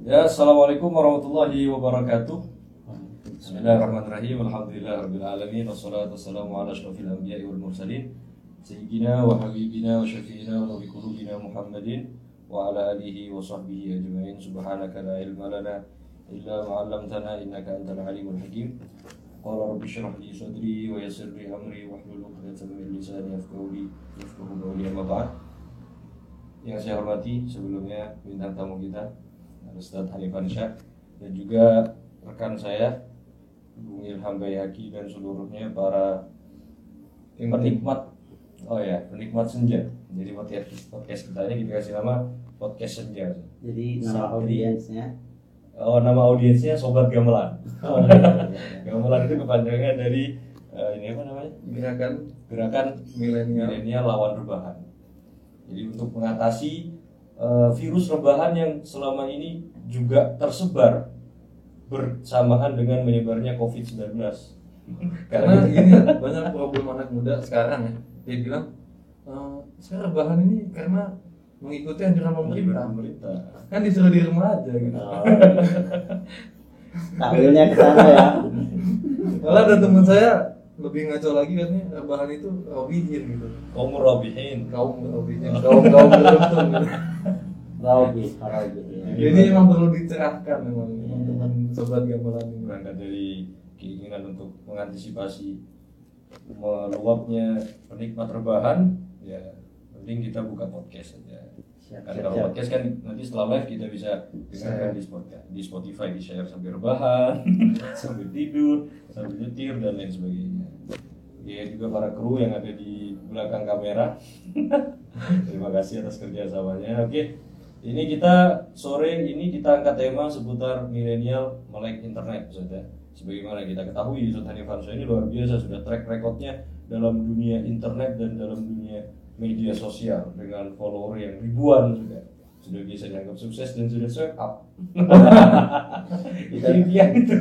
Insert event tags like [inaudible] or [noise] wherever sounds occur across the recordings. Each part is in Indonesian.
Ya, Assalamualaikum warahmatullahi wabarakatuh. Bismillahirrahmanirrahim. Alhamdulillah rabbil alamin wassalatu wassalamu ala asyrafil anbiya'i wal mursalin sayyidina wa habibina wa syafi'ina wa qulubina Muhammadin wa ala alihi wa sahbihi ajma'in. Subhanaka la ilma lana illa ma 'allamtana innaka antal alimul hakim. Qala rabbi shrah li sadri wa yassir li amri wahlul 'uqdatam min lisani yafqahu li yafqahu qawli amma ba'd. Yang saya hormati sebelumnya bintang tamu kita Ustadz Hanifan Syah dan juga rekan saya Bung Ilham Bayaki dan seluruhnya para penikmat. Oh ya penikmat senja. Jadi podcast podcast kita ini kita kasih nama podcast senja. Jadi nama audiensnya? Oh nama audiensnya sobat gamelan. Oh, iya, iya, iya. [laughs] gamelan itu kepanjangan dari eh, ini apa namanya? Gerakan gerakan milenial. milenial lawan rebahan. Jadi untuk mengatasi eh, virus rebahan yang selama ini juga tersebar bersamaan dengan menyebarnya COVID-19. karena gini ya, banyak problem anak muda sekarang ya dia bilang "Eh, saya rebahan ini karena mengikuti anjuran pemerintah pemerintah. kan disuruh di rumah aja gitu Oh, Tampilnya ke sana ya. malah ada teman saya lebih ngaco lagi katanya rebahan itu robihin gitu Kaum rabihin. kaum robihin kaum kaum beruntung [laughs] gitu. Robi, Robi. ya. ini memang perlu dicerahkan memang teman sobat gamelan ini berangkat dari keinginan untuk mengantisipasi meluapnya penikmat rebahan, ya penting kita buka podcast. Siap, Kan siap, kalau siap. podcast kan nanti setelah live kita bisa dengarkan di Spotify, di Spotify di share sambil rebahan, [laughs] sambil tidur, sambil nyetir dan lain sebagainya. Ya juga para kru yang ada di belakang kamera. [laughs] Terima kasih atas kerjasamanya. Oke, ini kita sore ini kita angkat tema seputar milenial melek internet, saudara. Sebagaimana kita ketahui, Ustadz Hanif Hanso ini luar biasa sudah track recordnya dalam dunia internet dan dalam dunia media sosial dengan follower yang ribuan sudah sudah bisa dianggap sukses dan sudah swipe up. [laughs] itu dia gitu.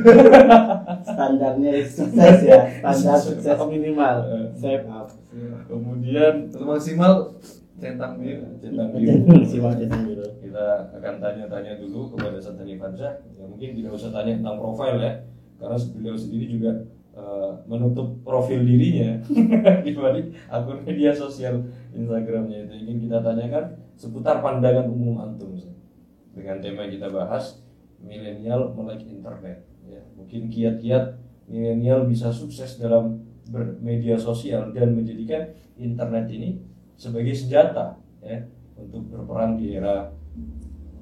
Standarnya sukses ya. Standar [laughs] sukses minimal. Eh. Save up. Kemudian maksimal centang biru. Centang biru. [laughs] Simak centang biru. kita akan tanya-tanya dulu kepada Hanif Hansyah ya mungkin tidak usah tanya tentang profil ya karena beliau sendiri juga eh, menutup profil dirinya [laughs] di balik akun media sosial Instagramnya. Itu ingin kita tanyakan seputar pandangan umum antum dengan tema yang kita bahas milenial melek internet. Ya mungkin kiat-kiat milenial bisa sukses dalam bermedia sosial dan menjadikan internet ini sebagai senjata ya untuk berperang di era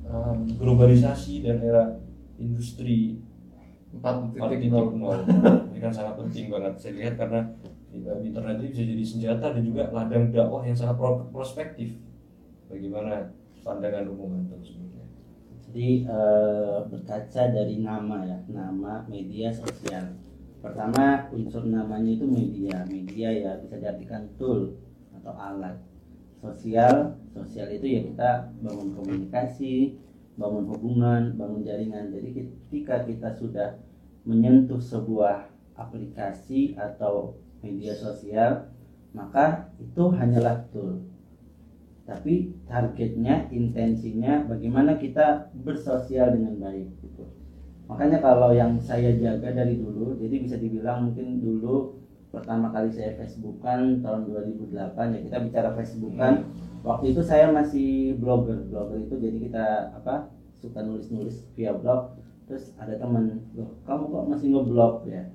um, globalisasi dan era industri empat 4.0 titik ini kan sangat penting banget saya lihat karena uh, internet ini bisa jadi senjata dan juga ladang dakwah yang sangat pro- prospektif bagaimana pandangan umum antum sebenarnya Jadi eh, berkaca dari nama ya, nama media sosial. Pertama unsur namanya itu media. Media ya bisa diartikan tool atau alat. Sosial, sosial itu ya kita bangun komunikasi, bangun hubungan, bangun jaringan. Jadi ketika kita sudah menyentuh sebuah aplikasi atau media sosial, maka itu hanyalah tool tapi targetnya intensinya bagaimana kita bersosial dengan baik gitu makanya kalau yang saya jaga dari dulu jadi bisa dibilang mungkin dulu pertama kali saya Facebookan tahun 2008 ya kita bicara Facebookan. Waktu itu saya masih blogger. Blogger itu jadi kita apa suka nulis-nulis via blog. Terus ada teman loh kamu kok masih ngeblog ya?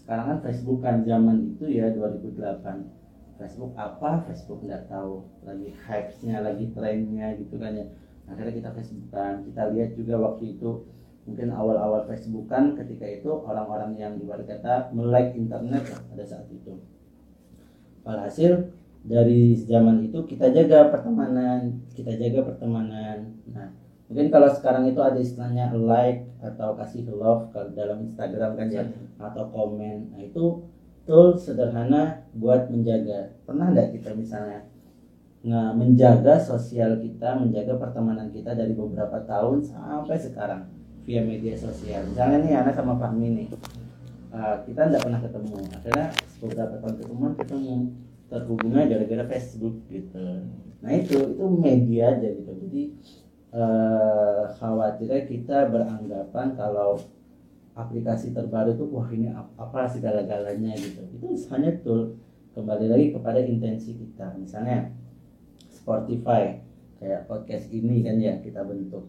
Sekarang kan Facebookan zaman itu ya 2008 Facebook apa? Facebook nggak tahu. Lagi hype-nya lagi trennya gitu kan ya. Akhirnya kita Facebookan. Kita lihat juga waktu itu mungkin awal-awal Facebookan ketika itu orang-orang yang ibarat kata melek internet pada saat itu. Walhasil dari zaman itu kita jaga pertemanan kita jaga pertemanan. Nah mungkin kalau sekarang itu ada istilahnya like atau kasih love kalau dalam Instagram kan ya atau komen. Nah itu tool sederhana buat menjaga. Pernah nggak kita misalnya nggak menjaga sosial kita menjaga pertemanan kita dari beberapa tahun sampai sekarang via media sosial. Misalnya nih anak sama Fahmi nih. Uh, kita nggak pernah ketemu. Akhirnya beberapa tahun ketemu ketemu. Terhubungnya gara-gara Facebook gitu. Nah itu itu media aja gitu. Jadi eh, khawatirnya kita beranggapan kalau aplikasi terbaru itu wah ini ap- apa segala-galanya gitu. Itu hanya tool. Kembali lagi kepada intensi kita. Misalnya Spotify kayak podcast ini kan ya kita bentuk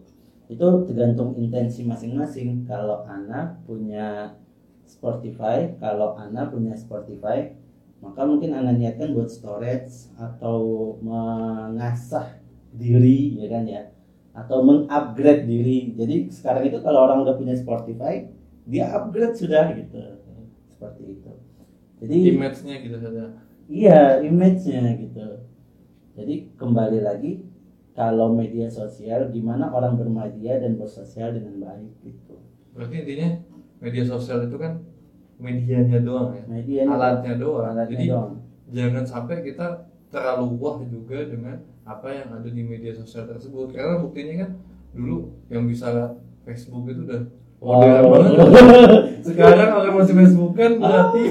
itu tergantung intensi masing-masing. Kalau anak punya Spotify kalau anak punya Spotify maka mungkin anak niatkan buat storage atau mengasah diri ya kan ya? Atau mengupgrade diri. Jadi sekarang itu kalau orang udah punya Spotify dia upgrade sudah gitu. Seperti itu. Jadi image-nya gitu saja. Iya, image-nya gitu. Jadi kembali lagi kalau media sosial gimana orang bermedia dan bersosial dengan baik gitu. berarti intinya media sosial itu kan medianya doang ya? Medianya alatnya doang. Alatnya jadi doang. jangan sampai kita terlalu wah juga dengan apa yang ada di media sosial tersebut. Karena buktinya kan dulu yang bisa Facebook itu udah modern banget. [laughs] Sekarang orang masih Facebook kan berarti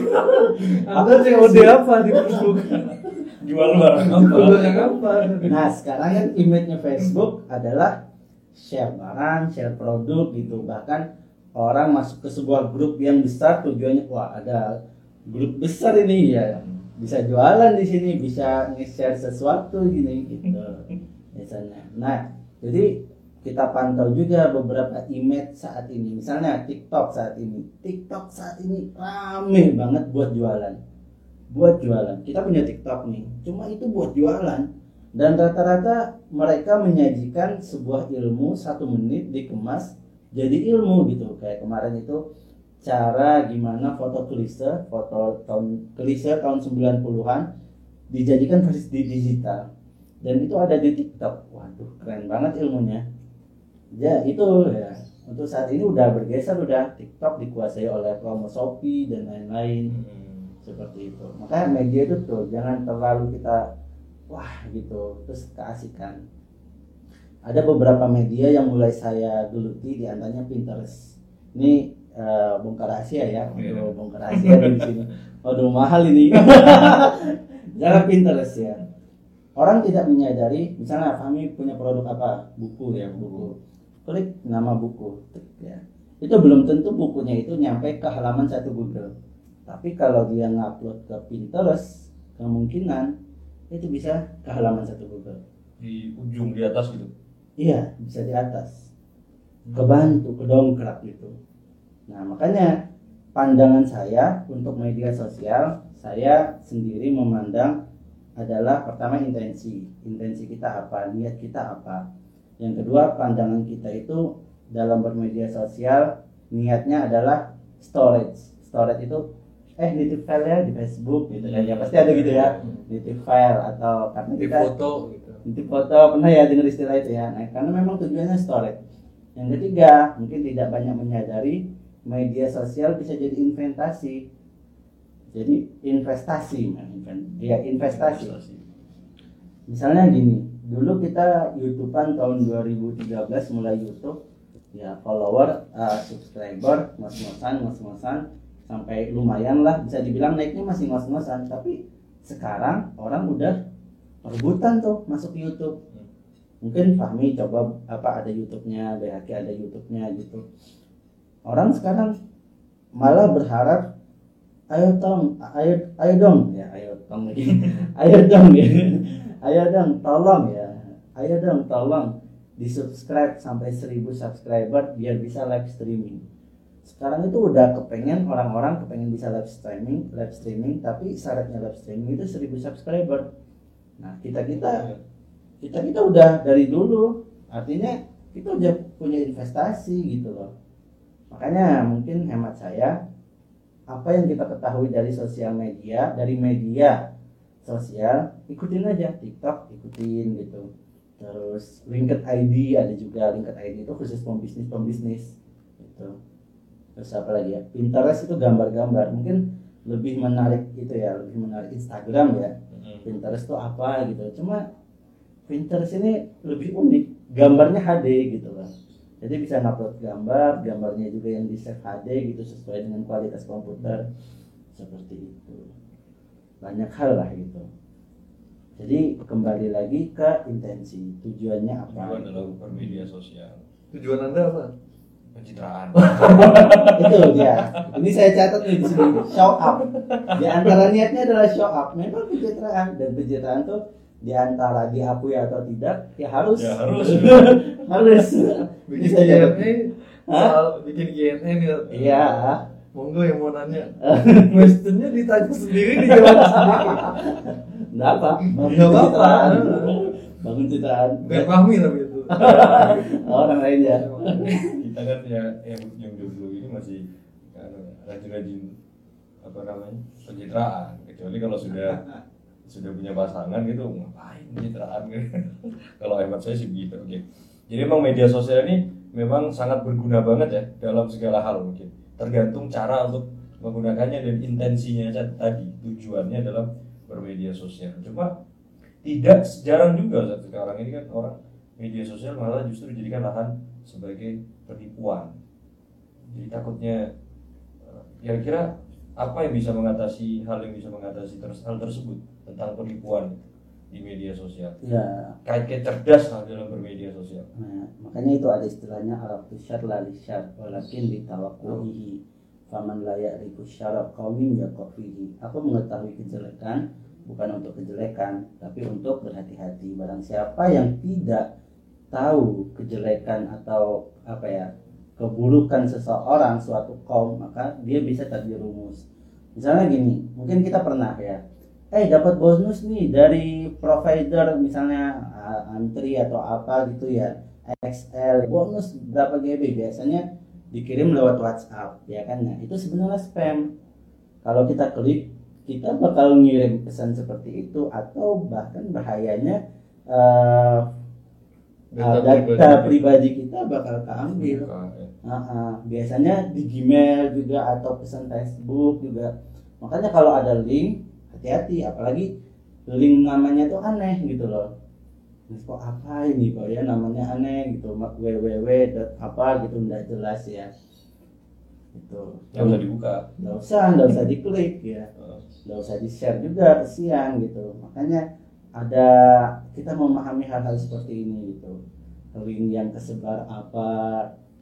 [laughs] anda sih ode apa di Facebook [laughs] Jual barang apa? Nah, sekarang kan image-nya Facebook adalah share barang, share produk gitu. Bahkan orang masuk ke sebuah grup yang besar tujuannya wah ada grup besar ini ya bisa jualan di sini, bisa nge-share sesuatu gini gitu. Misalnya. Nah, jadi kita pantau juga beberapa image saat ini. Misalnya TikTok saat ini. TikTok saat ini rame banget buat jualan. Buat jualan. Kita punya TikTok nih. Cuma itu buat jualan. Dan rata-rata mereka menyajikan sebuah ilmu satu menit dikemas jadi ilmu gitu. Kayak kemarin itu cara gimana foto klise foto tahun klise tahun 90-an dijadikan versi di digital. Dan itu ada di TikTok. Waduh keren banget ilmunya. Ya itu ya. Untuk saat ini udah bergeser udah TikTok dikuasai oleh promo Shopee dan lain-lain seperti itu. Makanya media itu tuh jangan terlalu kita wah gitu terus keasikan. Ada beberapa media yang mulai saya geluti di antaranya Pinterest. Ini eh, bongkar rahasia ya Iya. Aduh, bongkar rahasia di sini. Waduh mahal ini. [laughs] Jangan Pinterest ya. Orang tidak menyadari misalnya kami punya produk apa? Buku ya buku. Klik nama buku ya. Itu belum tentu bukunya itu nyampe ke halaman satu Google tapi kalau dia ngupload ke Pinterest kemungkinan itu bisa ke halaman satu Google. Di ujung di atas gitu. iya bisa di atas. Kebantu kedongkrak gitu. Nah makanya pandangan saya untuk media sosial saya sendiri memandang adalah pertama intensi. Intensi kita apa niat kita apa. Yang kedua pandangan kita itu dalam bermedia sosial niatnya adalah storage. Storage itu eh nitip file ya di Facebook gitu kan ya pasti ada gitu ya nitip file atau karena di kita foto gitu Nanti foto pernah ya dengar istilah itu ya. Nah, karena memang tujuannya storage. Yang ketiga, mungkin tidak banyak menyadari media sosial bisa jadi investasi. Jadi investasi, ya investasi. Misalnya gini, dulu kita YouTubean tahun 2013 mulai YouTube, ya follower, uh, subscriber, ngos-ngosan, ngos-ngosan, sampai lumayan lah bisa dibilang naiknya masih ngos-ngosan, tapi sekarang orang udah rebutan tuh masuk YouTube. Mungkin Fahmi coba apa ada YouTube-nya, BHK ada YouTube-nya gitu. Orang sekarang malah berharap ayo tong, ayo ayo dong ya, ayo tong lagi. [laughs] ayo dong ya. [laughs] Ayo dong tolong ya. Ayo dong tolong di subscribe sampai 1000 subscriber biar bisa live streaming. Sekarang itu udah kepengen orang-orang kepengen bisa live streaming, live streaming tapi syaratnya live streaming itu 1000 subscriber. Nah, kita-kita kita kita udah dari dulu. Artinya kita udah punya investasi gitu loh. Makanya mungkin hemat saya apa yang kita ketahui dari sosial media dari media sosial ikutin aja. TikTok ikutin gitu. Terus Linked ID ada juga. Linked ID itu khusus pembisnis pembisnis gitu terus apa lagi ya? Pinterest itu gambar-gambar. Mungkin lebih menarik gitu ya lebih menarik Instagram ya. Pinterest itu apa gitu. Cuma Pinterest ini lebih unik. Gambarnya HD gitu loh. Jadi bisa ngupload gambar gambarnya juga yang di save HD gitu sesuai dengan kualitas komputer. Seperti itu. Banyak hal lah gitu. Jadi kembali lagi ke intensi. Tujuannya apa? Tujuan dalam bermedia sosial. Tujuan anda apa? Pencitraan. [laughs] itu dia. Ini saya catat nih di sini show up. Di antara niatnya adalah show up. Memang pencitraan dan pencitraan tuh di antara diakui atau tidak ya harus Ya, harus. [laughs] harus Bikin Hah? soal bikin Q&A nih. iya Monggo yang mau nanya. [laughs] Questionnya ditanya sendiri dijawab sendiri. enggak apa Nggak pencitraan bangun pencitraan Gak pahami tapi itu. orang lain ya Kita kan ya yang yang dulu ini masih kan, rajin-rajin apa namanya pencitraan. Kecuali kalau sudah [laughs] sudah punya pasangan gitu ngapain pencitraan gitu. [laughs] kalau hemat saya sih begitu. Oke. Jadi memang media sosial ini memang sangat berguna banget ya dalam segala hal mungkin. Tergantung cara untuk menggunakannya dan intensinya tadi tujuannya dalam bermedia sosial. Cuma tidak jarang juga saat sekarang ini kan orang media sosial malah justru dijadikan lahan sebagai penipuan. Jadi takutnya eh, kira-kira apa yang bisa mengatasi hal yang bisa mengatasi hal tersebut tentang penipuan di media sosial. ya Kait-kait cerdas lah dalam bermedia sosial. Nah, makanya itu ada istilahnya Arab tusyar la lisyar walakin ditawakkuhi faman layak ribu syarab kaumin yakofihi aku mengetahui kejelekan bukan untuk kejelekan tapi untuk berhati-hati barang siapa yang tidak tahu kejelekan atau apa ya keburukan seseorang suatu kaum maka dia bisa terjerumus. Misalnya gini mungkin kita pernah ya eh dapat bonus nih dari provider misalnya ah, antri atau apa gitu ya XL bonus berapa GB biasanya dikirim lewat WhatsApp ya kan? Nah itu sebenarnya spam. Kalau kita klik kita bakal ngirim pesan seperti itu atau bahkan bahayanya eh, Data data, pribadi. pribadi kita bakal keambil Nah, ya. Ah, ah. biasanya di Gmail juga atau pesan Facebook juga. Makanya kalau ada link hati-hati, apalagi link namanya tuh aneh gitu loh. Terus kok apa ini kok ya namanya aneh gitu, www apa gitu nggak jelas ya. Itu. Nggak usah dibuka. Nggak usah, nggak usah diklik ya Eh, nggak usah di share juga kesian gitu makanya ada kita memahami hal-hal seperti ini gitu. Link yang kesebar apa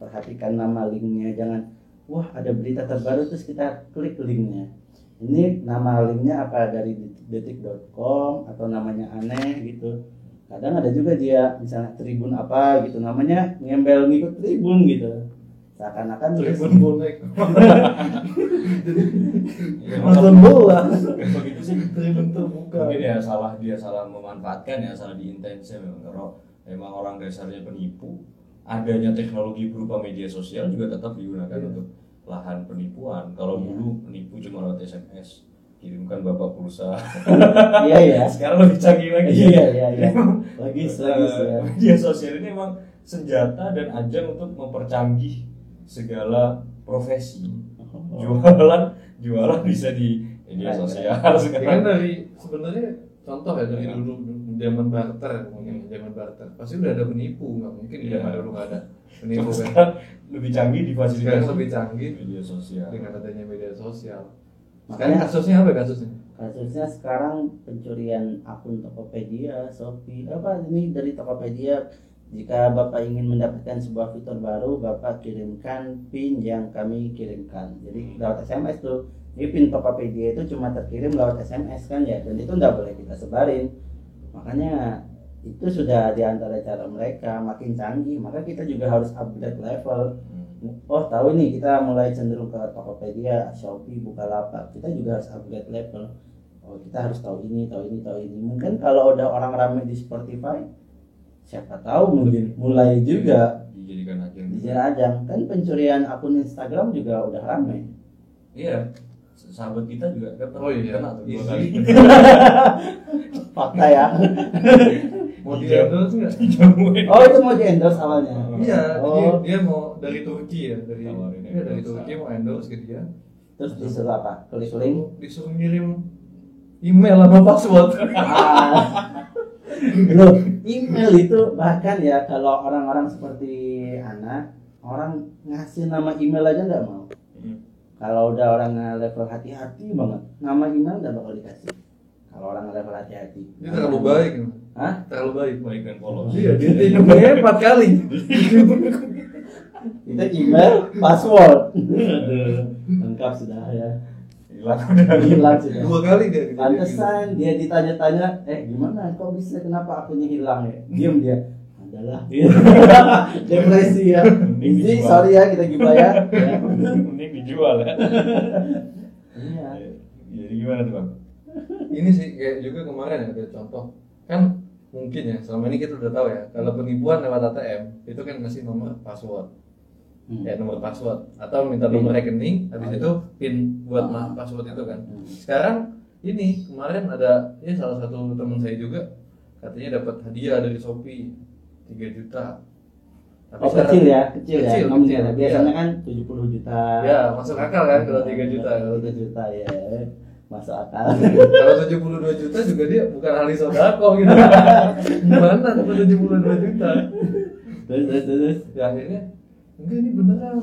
perhatikan nama linknya jangan wah ada berita terbaru terus kita klik linknya. Ini nama linknya apa? Dari detik.com atau namanya aneh gitu. Kadang ada juga dia misalnya tribun apa gitu namanya ngembel ngikut tribun gitu seakan-akan dia Tribun bonek. ya, Nonton bola. begitu sih? Tribun terbuka. mungkin ya salah dia salah memanfaatkan ya salah diintensi memang. Kalau memang orang dasarnya penipu adanya teknologi berupa media sosial juga tetap digunakan Iya. untuk lahan penipuan. Kalau Iya. dulu penipu cuma lewat SMS kirimkan bapak pulsa. Iya ya [laughs] sekarang lebih canggih lagi. Iya iya iya. [laughs] Logis logis Eh, ya media sosial ini memang senjata dan ajang untuk mempercanggih segala profesi. Jualan jualan bisa di media Keren, sosial Ya kan sekarang dari sebenarnya contoh ya dari Iya. dulu zaman barter mungkin zaman barter. Pasti udah ada penipu nggak mungkin di Iya. zaman dulu nggak ada penipu kan? lebih canggih di fasilitas lebih canggih media sosial. dengan adanya media sosial. Makanya- kasusnya apa kasusnya? Kasusnya sekarang pencurian akun Tokopedia, Shopee, apa ini dari Tokopedia. Jika Bapak ingin mendapatkan sebuah fitur baru, Bapak kirimkan PIN yang kami kirimkan. Jadi lewat SMS tuh. Jadi PIN Tokopedia itu cuma terkirim lewat SMS kan ya, dan itu nggak boleh kita sebarin. Makanya itu sudah di antara cara mereka makin canggih, maka kita juga harus upgrade level Hmm. oh tahu nih kita mulai cenderung ke Tokopedia, Shopee, Bukalapak kita juga harus upgrade level oh kita harus tahu ini tahu ini tahu ini mungkin kalau udah orang ramai di Spotify siapa tahu mungkin mulai juga dijadikan ajang di ajang. Kan pencurian akun Instagram juga udah ramai iya. Sahabat kita juga kan Oh iya. kena tuh dua kali. [laughs] Fakta ya. [laughs] Mau di endorse nggak? Oh itu mau di endorse awalnya. Iya oh. dia, dia mau dari Turki ya dari iya, dari. Turki mau endorse ke dia. Terus disuruh apa? Klik link? Disuruh ngirim email sama password. Ah. [laughs] Loh, email itu bahkan ya kalau orang-orang seperti anak orang ngasih nama email aja nggak mau Hmm. kalau udah orang level hati-hati banget nama email nggak bakal dikasih kalau orang level hati-hati Ini terlalu baik. Hah? Terlalu baik. baik dan polos Iya, dia hidupnya empat kali. itu email password lengkap sudah ya hilang hilang sudah [laughs] Dua kali dia. Pantesan dia ditanya-tanya, eh gimana kok bisa kenapa akunnya hilang ya? Diam dia. Adalah [laughs] depresi ya. Ini sorry ya kita gibah ya. Ya. [laughs] mending dijual ya Iya. jadi gimana tuh bang Ini sih kayak juga kemarin ada contoh. Kan mungkin ya selama ini kita udah tahu ya kalau penipuan lewat ATM itu kan ngasih nomor password Hmm. ya nomor password atau minta nomor rekening habis itu pin buat ma- password itu kan Hmm. sekarang ini kemarin ada ya salah satu teman saya juga katanya dapat hadiah dari Shopee 3 juta Oh sekarang- kecil ya, kecil, ya. Kecil, nominal. kecil. Biasanya Ya. kan 70 juta. Ya, masuk akal kan kalau 3 juta. Kalau 3 juta ya. Masuk akal. Kalau 72 juta juga dia bukan ahli sodako gitu. Mana dapat 72 juta? terus terus terus. Ya akhirnya enggak ini beneran.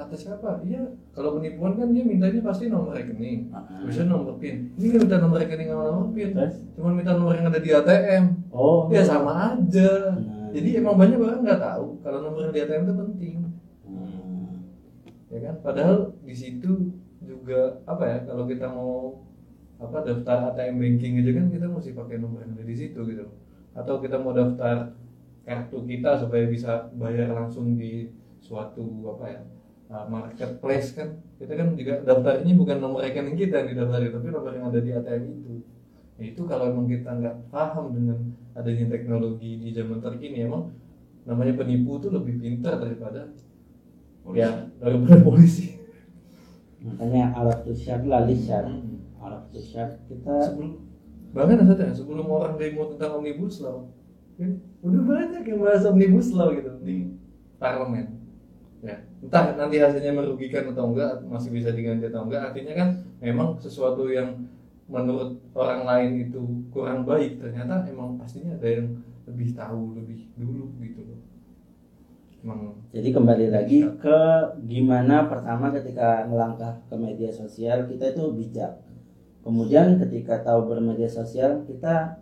Kata siapa? Iya, kalau penipuan kan dia mintanya pasti nomor rekening. Ah. Bisa nomor PIN. Ini nggak minta nomor rekening sama nomor PIN. Terus? Cuma minta nomor yang ada di ATM. Oh. Ya sama aja. Nah. Jadi emang banyak orang nggak tahu kalau nomor yang di ATM itu penting. Hmm. ya kan padahal di situ juga apa ya kalau kita mau apa daftar ATM banking aja kan kita mesti pakai nomor yang ada di situ gitu atau kita mau daftar kartu kita supaya bisa bayar langsung di suatu apa ya uh, marketplace kan kita kan juga daftarnya bukan nomor rekening kita yang didaftarin tapi nomor yang ada di ATM itu ya itu kalau emang kita nggak paham dengan adanya teknologi di zaman terkini emang namanya penipu tuh lebih pintar daripada Polisi. ya daripada [laughs] polisi Makanya alat tusyar lah lisyar. Hmm. Alat tusyar kita sebelum bahkan saja sebelum orang demo tentang omnibus law kan, udah banyak yang bahas omnibus law gitu di parlemen ya entah nanti hasilnya merugikan atau enggak masih bisa diganti atau enggak. Artinya kan memang sesuatu yang menurut orang lain itu kurang baik ternyata emang pastinya ada yang lebih tahu lebih dulu gitu loh. Emang Jadi kembali lagi ke gimana pertama ketika melangkah ke media sosial kita itu bijak. Kemudian ketika tahu bermedia sosial kita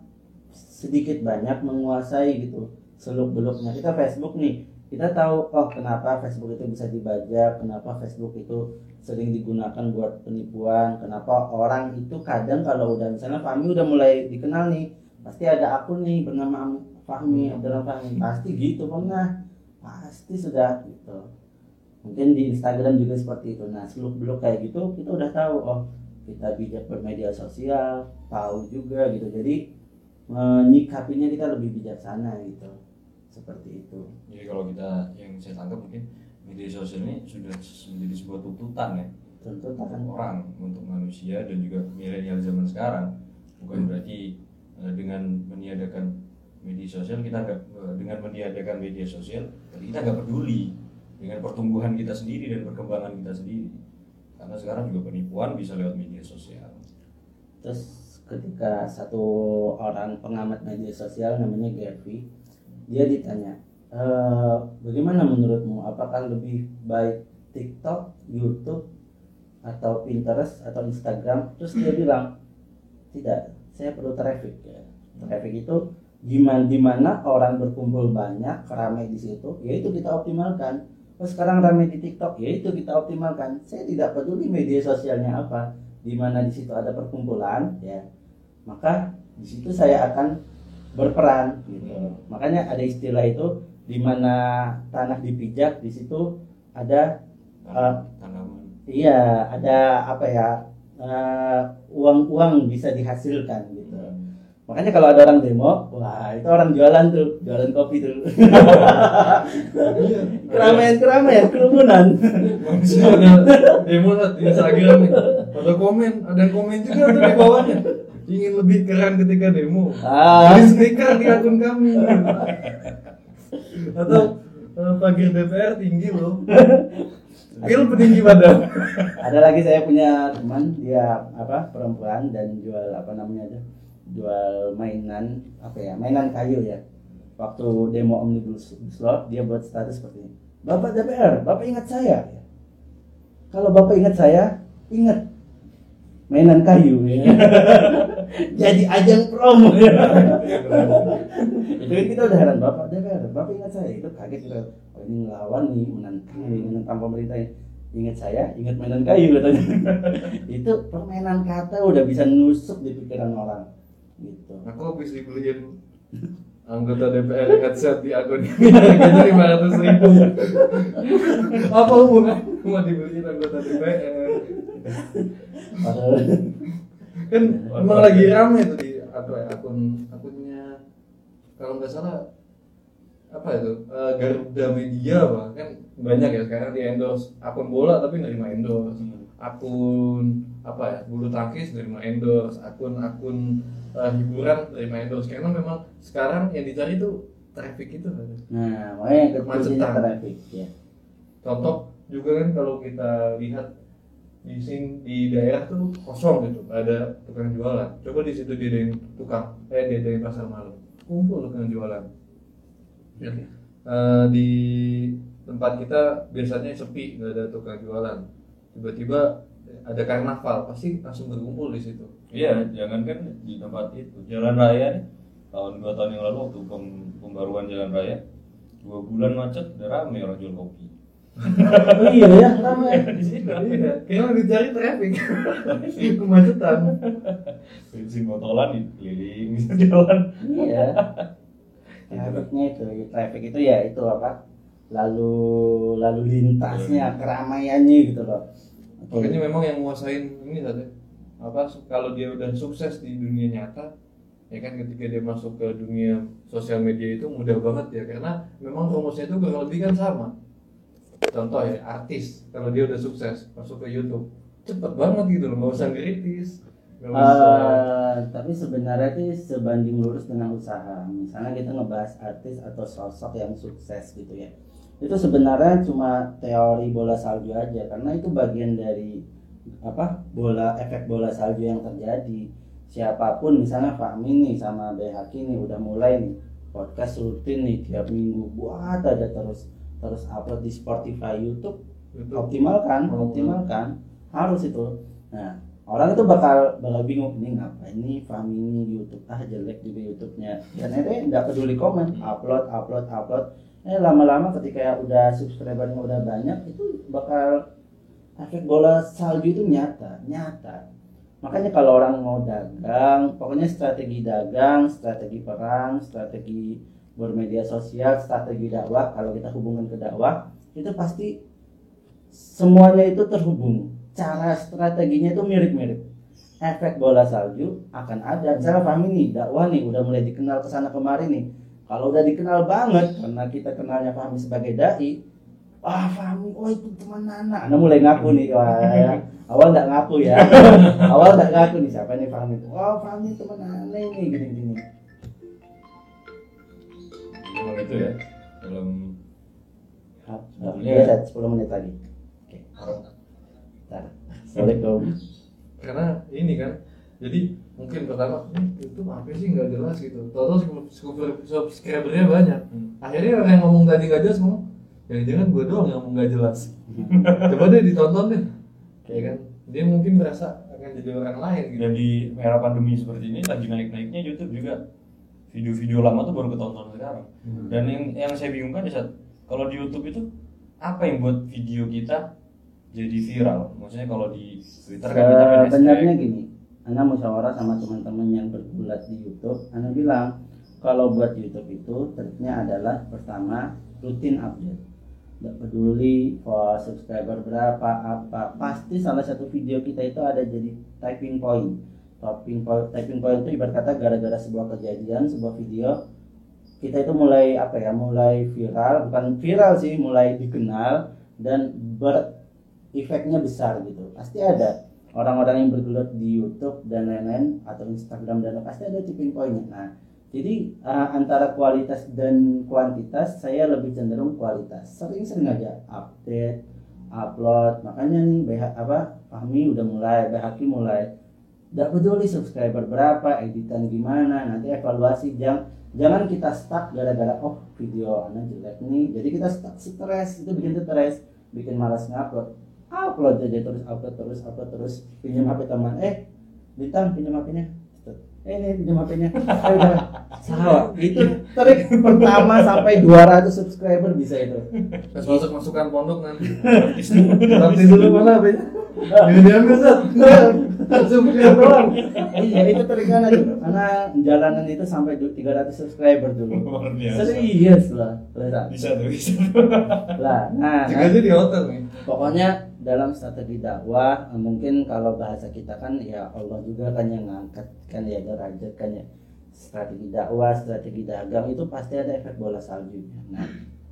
sedikit banyak menguasai gitu seluk beluknya kita Facebook nih kita tahu oh kenapa Facebook itu bisa dibajak? Kenapa Facebook itu sering digunakan buat penipuan? Kenapa orang itu kadang kalau udah misalnya Fahmi udah mulai dikenal nih pasti ada akun nih bernama Fahmi Abdullah Fahmi. Pasti gitu pernah pasti sudah gitu. Mungkin di Instagram juga seperti itu. Nah seluk beluk kayak gitu kita udah tahu oh kita bijak bermedia sosial tahu juga gitu. Jadi menyikapinya kita lebih bijaksana gitu seperti itu Jadi kalau kita yang saya tangkap mungkin media sosial ini sudah menjadi sebuah tuntutan ya tentu akan orang untuk manusia dan juga milenial zaman sekarang. Bukan berarti eh, dengan meniadakan media sosial kita nggak eh, dengan meniadakan media sosial berarti kita nggak peduli dengan pertumbuhan kita sendiri dan perkembangan kita sendiri. Karena sekarang juga penipuan bisa lewat media sosial. terus ketika satu orang pengamat media sosial namanya Gavi dia ditanya "E, bagaimana menurutmu? Apakah lebih baik TikTok, YouTube atau Pinterest atau Instagram? Terus dia bilang tidak saya perlu traffic ya. Traffic itu gimana di mana orang berkumpul banyak ramai di situ yaitu kita optimalkan. Oh sekarang ramai di TikTok yaitu kita optimalkan. Saya tidak peduli media sosialnya apa di mana di situ ada perkumpulan ya. Maka di situ saya akan berperan gitu. Makanya ada istilah itu di mana tanah dipijak di situ ada Tanam- tanaman. iya ada apa ya eh, uang-uang bisa dihasilkan gitu. Makanya kalau ada orang demo wah itu orang jualan tuh jualan kopi tuh. [laughs] Keramaian keramaian kerumunan demo Instagram nih. Ada komen ada yang komen juga tuh di bawahnya ingin lebih keren ketika demo. Ah. Beli stiker di akun kami atau eh, pagar DPR tinggi loh. Pil peninggi badan. Ada lagi saya punya teman dia apa perempuan dan jual apa namanya aja. Jual mainan apa ya mainan kayu ya. Waktu demo omnibus law dia buat status seperti ini. Bapak DPR bapak ingat saya? Kalau bapak ingat saya ingat. Mainan kayu. ya. [laughs] jadi ajang promo. Ya itu kan kita udah heran bapak DPR bapak ingat saya itu kaget kita oh ini ngelawan nih menentang nih menentang pemerintah ingat saya ingat mainan kayu katanya. [laughs] Itu permainan kata udah bisa nusuk di pikiran orang gitu. Aku habis dibeliin anggota DPR headset di akun [laughs] harganya lima ratus ribu. Apa hubungan? Mau dibeliin anggota DPR padahal kan emang lagi rame tuh di apa ya, akun akunnya. Kalau nggak salah apa itu Eh, Garuda Media apa kan banyak ya sekarang di endorse akun bola tapi nerima endorse. Akun apa ya bulu tangkis nerima endorse. Akun akun eh, hiburan nerima endorse. Karena memang sekarang yang dicari itu traffic itu. Nah makanya Kemacetan. traffic ya. Contoh juga kan kalau kita lihat di sini di daerah tuh kosong gitu ada tukang jualan coba di situ diadain tukang eh diadain pasar malam kumpul tukang jualan Ya. Eh, di tempat kita biasanya sepi nggak ada tukang jualan tiba-tiba ada karnaval pasti langsung berkumpul di situ Iya, jangan kan di tempat itu. Jalan raya nih, tahun dua tahun yang lalu waktu pem- pembaruan jalan raya, dua bulan macet, udah rame orang jual kopi. Oh iya ya ramai di sini. Rame. iya. Kayaknya dicari traffic. [laughs] Kemacetan. Bensin botolan di keliling bisa [laughs] jalan. iya. Trafficnya itu traffic itu ya itu apa lalu lalu lintasnya keramaiannya gitu loh. Makanya memang yang nguasain ini tadi apa kalau dia udah sukses di dunia nyata ya kan ketika dia masuk ke dunia sosial media itu mudah banget ya karena memang rumusnya itu kurang lebih kan sama contoh ya artis kalau dia udah sukses masuk ke YouTube cepet banget gitu loh nggak usah nggak usah Eh, tapi sebenarnya itu sebanding lurus dengan usaha. Misalnya kita ngebahas artis atau sosok yang sukses gitu ya. Itu sebenarnya cuma teori bola salju aja karena itu bagian dari apa bola efek bola salju yang terjadi. Siapa pun misalnya Fahmi nih sama BHK nih udah mulai nih podcast rutin nih tiap minggu buat aja terus terus upload di Spotify, YouTube YouTube. optimalkan Oh. optimalkan harus itu. Nah orang itu bakal bakal bingung ini ngapain nih Fahmi ini di YouTube ah jelek juga YouTube-nya. Dan itu nggak peduli komen upload upload upload. Eh lama-lama ketika udah subscribernya udah banyak itu bakal efek bola salju itu nyata nyata. Makanya kalau orang mau dagang pokoknya strategi dagang strategi perang strategi bermedia sosial strategi dakwah kalau kita hubungkan ke dakwah itu pasti semuanya itu terhubung. Cara strateginya itu mirip-mirip. Efek bola salju akan ada. Misalnya Fahmi nih dakwah nih udah mulai dikenal ke sana kemari nih. Kalau udah dikenal banget karena kita kenalnya Fahmi sebagai dai ah Fahmi oh itu teman Nana nah mulai ngaku nih wah ya. awal nggak ngaku ya. [laughs] Awal nggak ngaku nih siapa nih Fahmi? Oh Fahmi teman Nana ini gini Memang itu ya dalam ya. Dad, 10 menit lagi. Oke. Bentar. Assalamualaikum. Karena ini kan jadi mungkin pertama "Hmm, itu apa sih nggak jelas gitu. Total subscribernya banyak. Akhirnya orang yang ngomong tadi nggak jelas ngomong jangan-jangan gue doang yang ngomong nggak jelas. [laughs] Coba deh ditonton deh ya kan? Dia mungkin merasa akan jadi orang lain gitu. Dan di era pandemi seperti ini lagi naik-naiknya YouTube juga video-video lama tuh baru ketonton sekarang. Dan yang yang saya bingungkan di saat kalau di YouTube itu apa yang buat video kita jadi viral? Maksudnya kalau di Twitter kan kita Sebenarnya gini, Anda musyawarah sama teman-teman yang bergulat di YouTube, Anda bilang kalau buat YouTube itu triknya adalah pertama rutin update. Tidak peduli for subscriber berapa apa, pasti salah satu video kita itu ada jadi typing point. Typing point, typing point itu ibarat kata gara-gara sebuah kejadian, sebuah video kita itu mulai apa ya, mulai viral, bukan viral sih, mulai dikenal dan ber efeknya besar gitu. Pasti ada orang-orang yang bergelut di YouTube dan lain-lain atau Instagram dan pasti ada tipping point nah jadi uh, antara kualitas dan kuantitas saya lebih cenderung kualitas. Sering-sering aja update upload makanya nih BH apa Fahmi udah mulai BHK mulai tidak peduli subscriber berapa editan gimana nanti evaluasi jangan jangan kita stuck gara-gara oh video anak jelek nih. Jadi kita stuck stres itu bikin stres bikin malas ngupload. Upload aja terus upload terus upload terus pinjam HP teman. Eh bintang pinjam HP-nya eh ini pinjam HP-nya Eh, udah. Salah. Itu trik pertama sampai 200 subscriber bisa itu. Pas masuk masukan pondok nanti. [laughs] Nanti dulu mana HP-nya? Jangan diambil Sat. Langsung [laughs] dia doang. iya itu triknya aja karena jalanan itu sampai 300 subscriber dulu. Serius lah Lah, Bisa tuh, bisa. lah nah Jika aja di hotel nih. pokoknya dalam strategi dakwah mungkin kalau bahasa kita kan ya Allah juga kan yang ngangkat kan ya derajat kan ya. Strategi dakwah strategi dagang itu pasti ada efek bola saljunya. Nah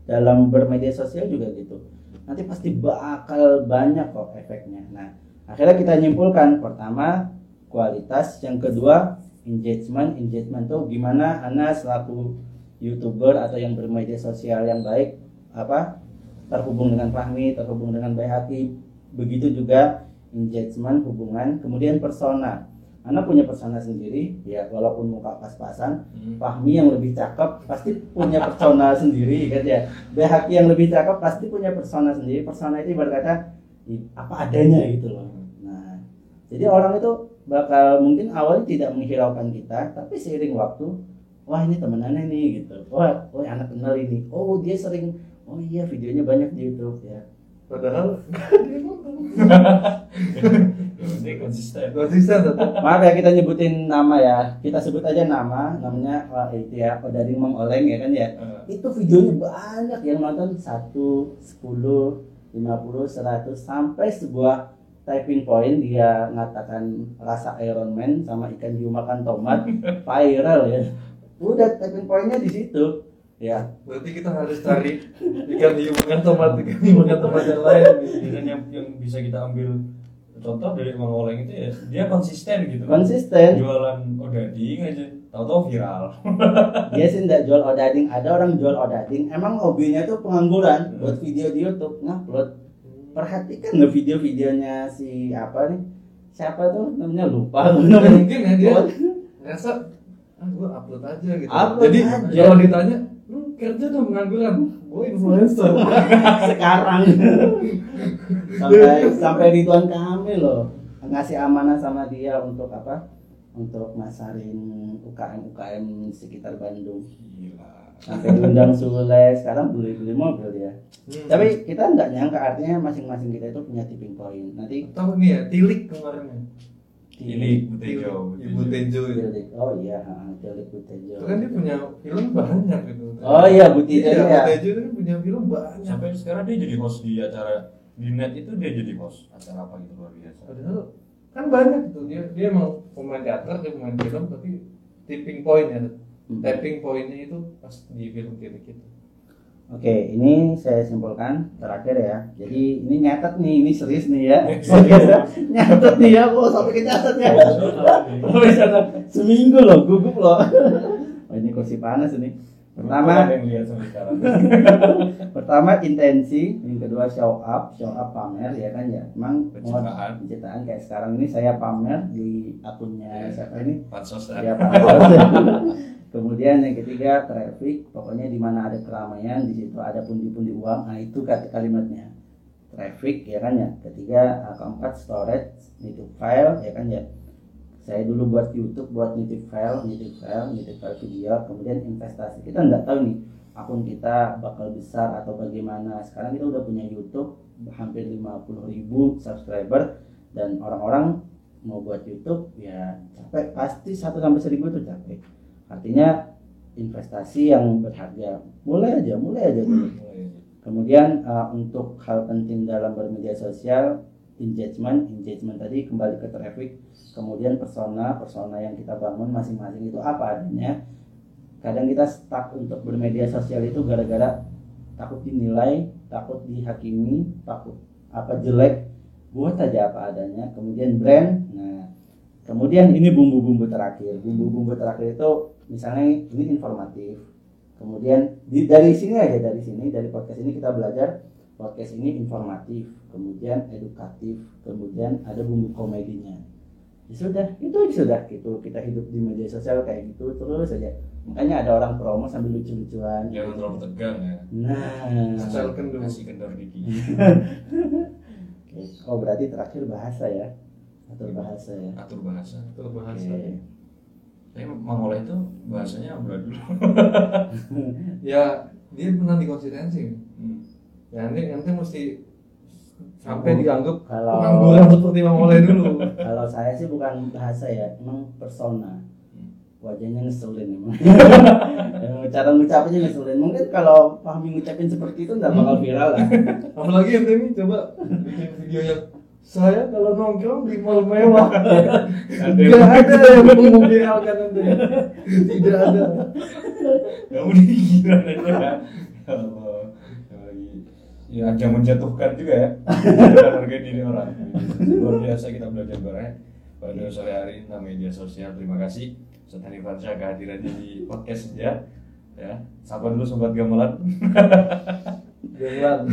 dalam bermedia sosial juga gitu. Nanti pasti bakal banyak kok efeknya. Nah akhirnya kita nyimpulkan pertama kualitas yang kedua engagement engagement tuh gimana Anda selaku youtuber atau yang bermedia sosial yang baik apa terhubung dengan Fahmi, terhubung dengan Bayhaki. Begitu juga engagement, hubungan, kemudian persona. Anda punya persona sendiri, ya walaupun muka pas-pasan, Fahmi yang lebih cakep pasti punya persona [laughs] sendiri kan ya. Bayhaki yang lebih cakep pasti punya persona sendiri. Persona itu berkata apa adanya gitu loh. Jadi orang itu bakal mungkin awalnya tidak menghiraukan kita, tapi seiring waktu, wah ini temenannya nih gitu. Wah, oh anak kenal ini. Oh dia sering oh iya videonya banyak di YouTube ya Padahal [laughs] Ini konsisten. konsisten maaf ya kita nyebutin nama ya kita sebut aja nama namanya wah, itu ya Odading Mang Oleng ya kan ya Eh, itu videonya banyak yang nonton 1, 10, 50, 100 sampai sebuah typing point dia ngatakan rasa Iron Man sama ikan hiu makan tomat [laughs] viral ya. Udah typing pointnya di situ. Ya. Berarti kita harus cari ikan hiu makan tomat, ikan hiu makan tomat yang lain. Dan yang yang bisa kita ambil contoh dari Mang Oleng itu ya dia konsisten gitu. konsisten. Jualan odading aja, tahu-tahu viral. [laughs] dia sih nggak jual odading. Ada orang jual odading. Emang hobinya tuh pengangguran. Buat video di YouTube ngupload perhatikan nggak video-videonya si apa nih siapa tuh namanya lupa [laughs] Mungkin ya dia [laughs] ngerasa ah gua upload aja gitu. Upload Jadi aja. kalau ditanya, lu kerja tuh pengangguran, gua influencer. [laughs] sekarang sampai sampai Ridwan Kamil loh ngasih amanah sama dia untuk apa untuk masarin UKM UKM sekitar Bandung Gila. Sampai diundang Sule sekarang beli beli mobil ya Hmm. tapi kita nggak nyangka artinya masing-masing kita itu punya tipping point nanti tahu nih ya, tilik kemarin ya. Ini Butejo. Ibu Tejo itu. Tilik. oh iya Tilik Butejo Itu kan dia punya film banyak gitu. oh iya Butejo Iya, ya Butejo itu kan punya film banyak. Sampai sekarang dia jadi host di acara di net itu dia jadi host acara apa gitu luar biasa. Padahal kan banyak tuh dia dia emang pemain teater dia pemain film tapi tipping point ya Hmm. tapping pointnya itu pas di film tilik itu Oke, ini saya simpulkan terakhir ya. Jadi ini nyatet nih, ini serius nih ya. Oke, [laughs] nyatet nih ya, kok sampai ke nyatetnya. [laughs] Profesional. Seminggu loh, gugup loh. [laughs] Oh, ini kursi panas ini. Pertama, [laughs] pertama intensi, yang kedua show up, show up pamer ya kan ya. Emang mau Pencitraan. pencitraan kayak sekarang ini saya pamer di akunnya Iya. siapa ini? Pansos Ya, Pak. [laughs] Kemudian yang ketiga traffic, pokoknya di mana ada keramaian di situ ada pundi-pundi uang. Nah itu kata kalimatnya traffic ya kan ya. Ketiga, keempat storage, nitip file ya kan ya. Saya dulu buat YouTube buat nitip file, nitip file, nitip file video, kemudian investasi. Kita nggak tahu nih akun kita bakal besar atau bagaimana. Sekarang kita udah punya YouTube hampir 50.000 ribu subscriber dan orang-orang mau buat YouTube ya capek pasti 1 sampai 1000 itu capek. Artinya investasi yang berharga. Mulai aja, mulai aja dulu. Kemudian uh, untuk hal penting dalam bermedia sosial engagement, engagement tadi kembali ke traffic, kemudian persona, persona yang kita bangun masing-masing itu apa adanya. Kadang kita stuck untuk bermedia sosial itu gara-gara takut dinilai, takut dihakimi, takut apa jelek, buat aja apa adanya. Kemudian brand, nah kemudian ini bumbu-bumbu terakhir. Bumbu-bumbu terakhir itu misalnya ini informatif, kemudian di, dari sini aja dari sini dari podcast ini kita belajar podcast ini informatif kemudian edukatif kemudian ada bumbu komedinya ya sudah itu sudah gitu kita hidup di media sosial kayak gitu terus saja makanya ada orang promo sambil lucu-lucuan jangan terlalu tegang ya. nah asal kendor Kasih kendor dikit. Oke. [laughs] oh berarti terakhir bahasa ya atau bahasa ya Atur bahasa. itu bahasa Oke. Tapi Mang Oleh itu bahasanya amburadul. [laughs] [laughs] ya dia pernah dikonsistensi Hmm. Ya nanti nanti mesti sampai dianggap Kalau- pengangguran seperti Mang Oleh dulu [laughs] Kalau saya sih bukan bahasa ya, emang persona. Wajahnya ngeselin emang. [laughs] Cara ngucapnya ngeselin. Mungkin kalau Fahmi ngucapin seperti itu nggak bakal viral lah. [laughs] apalagi ente nih coba bikin video yang saya kalau nongkrong di mall mewah tidak ada yang memviralkan ente tidak ada Kamu dikiran aja. Ya ajang menjatuhkan juga ya. [laughs] Harga diri orang. Luar biasa kita belajar bareng pada sore hari ini tentang media sosial. Terima kasih Ustaz Hanif Fansya kehadirannya di podcast ya. Ya, sapa dulu sobat gamelan. [laughs] Jangan.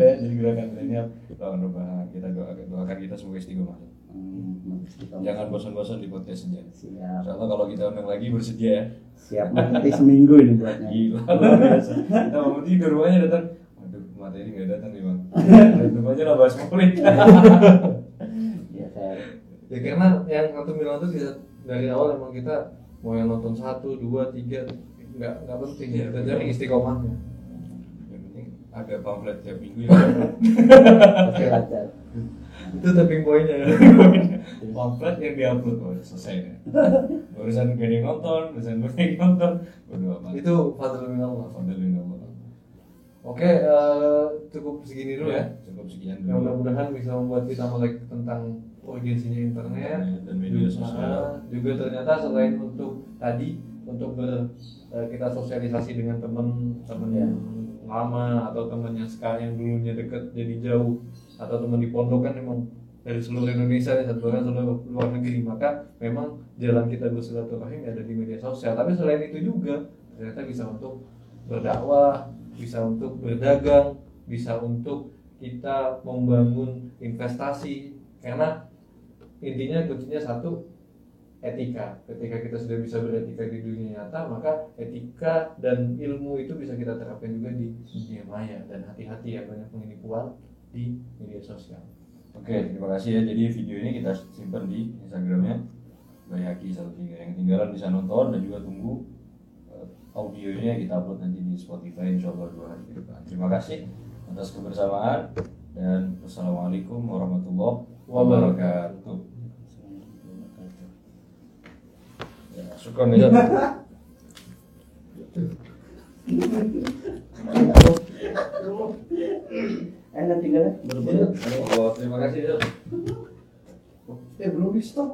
Ya, jadi gerakan milenial doakan doakan kita doakan doakan kita semoga istiqomah. Hmm. Jangan bosan-bosan di podcast saja. Siap. Insya Allah kalau kita undang lagi bersedia ya. Siap nanti seminggu ini buatnya. Gila luar biasa. Kita mau tidur rumahnya datang. Materi nggak datang nih bang. Itu aja lah bahas politik. Ya saya ya karena yang satu bilang tuh dari awal emang kita mau yang nonton satu dua tiga nggak nggak penting kita betul. cari istiqomahnya Yang penting ada pamflet tiap minggu ya. oke lancar. itu tapping pointnya ya pamflet yang diupload oh, selesai ya. Urusan gue nonton, urusan gue yang nonton. Itu fadlul min Allah Oke eh, cukup segini dulu ya Cukup sekian Ya, dulu. mudah-mudahan bisa membuat kita melek tentang urgensinya internet Dan media sosial. juga ternyata selain untuk tadi untuk ber eh, kita sosialisasi dengan teman-teman Ya. yang lama atau teman yang sekarang yang dulunya deket jadi jauh atau teman di pondok kan memang dari seluruh Indonesia nih satu bahkan seluruh luar negeri maka memang jalan kita bersilaturahim ada di media sosial tapi selain itu juga ternyata bisa untuk berdakwah bisa untuk berdagang bisa untuk kita membangun investasi. Karena intinya kuncinya satu etika. Ketika kita sudah bisa beretika di dunia nyata maka etika dan ilmu itu bisa kita terapkan juga di dunia maya. Dan hati-hati ya banyak penipuan di media sosial. Oke, terima kasih ya. Jadi video ini kita simpan di Instagramnya. Bayaki 13 yang ketinggalan bisa nonton dan juga tunggu audionya kita upload nanti di Spotify insya Allah dua hari ke depan. Terima kasih atas kebersamaan dan wassalamualaikum warahmatullahi wabarakatuh. Ya, syukur nih. Enak tinggal ya. Oh, terima kasih ya. eh belum di stop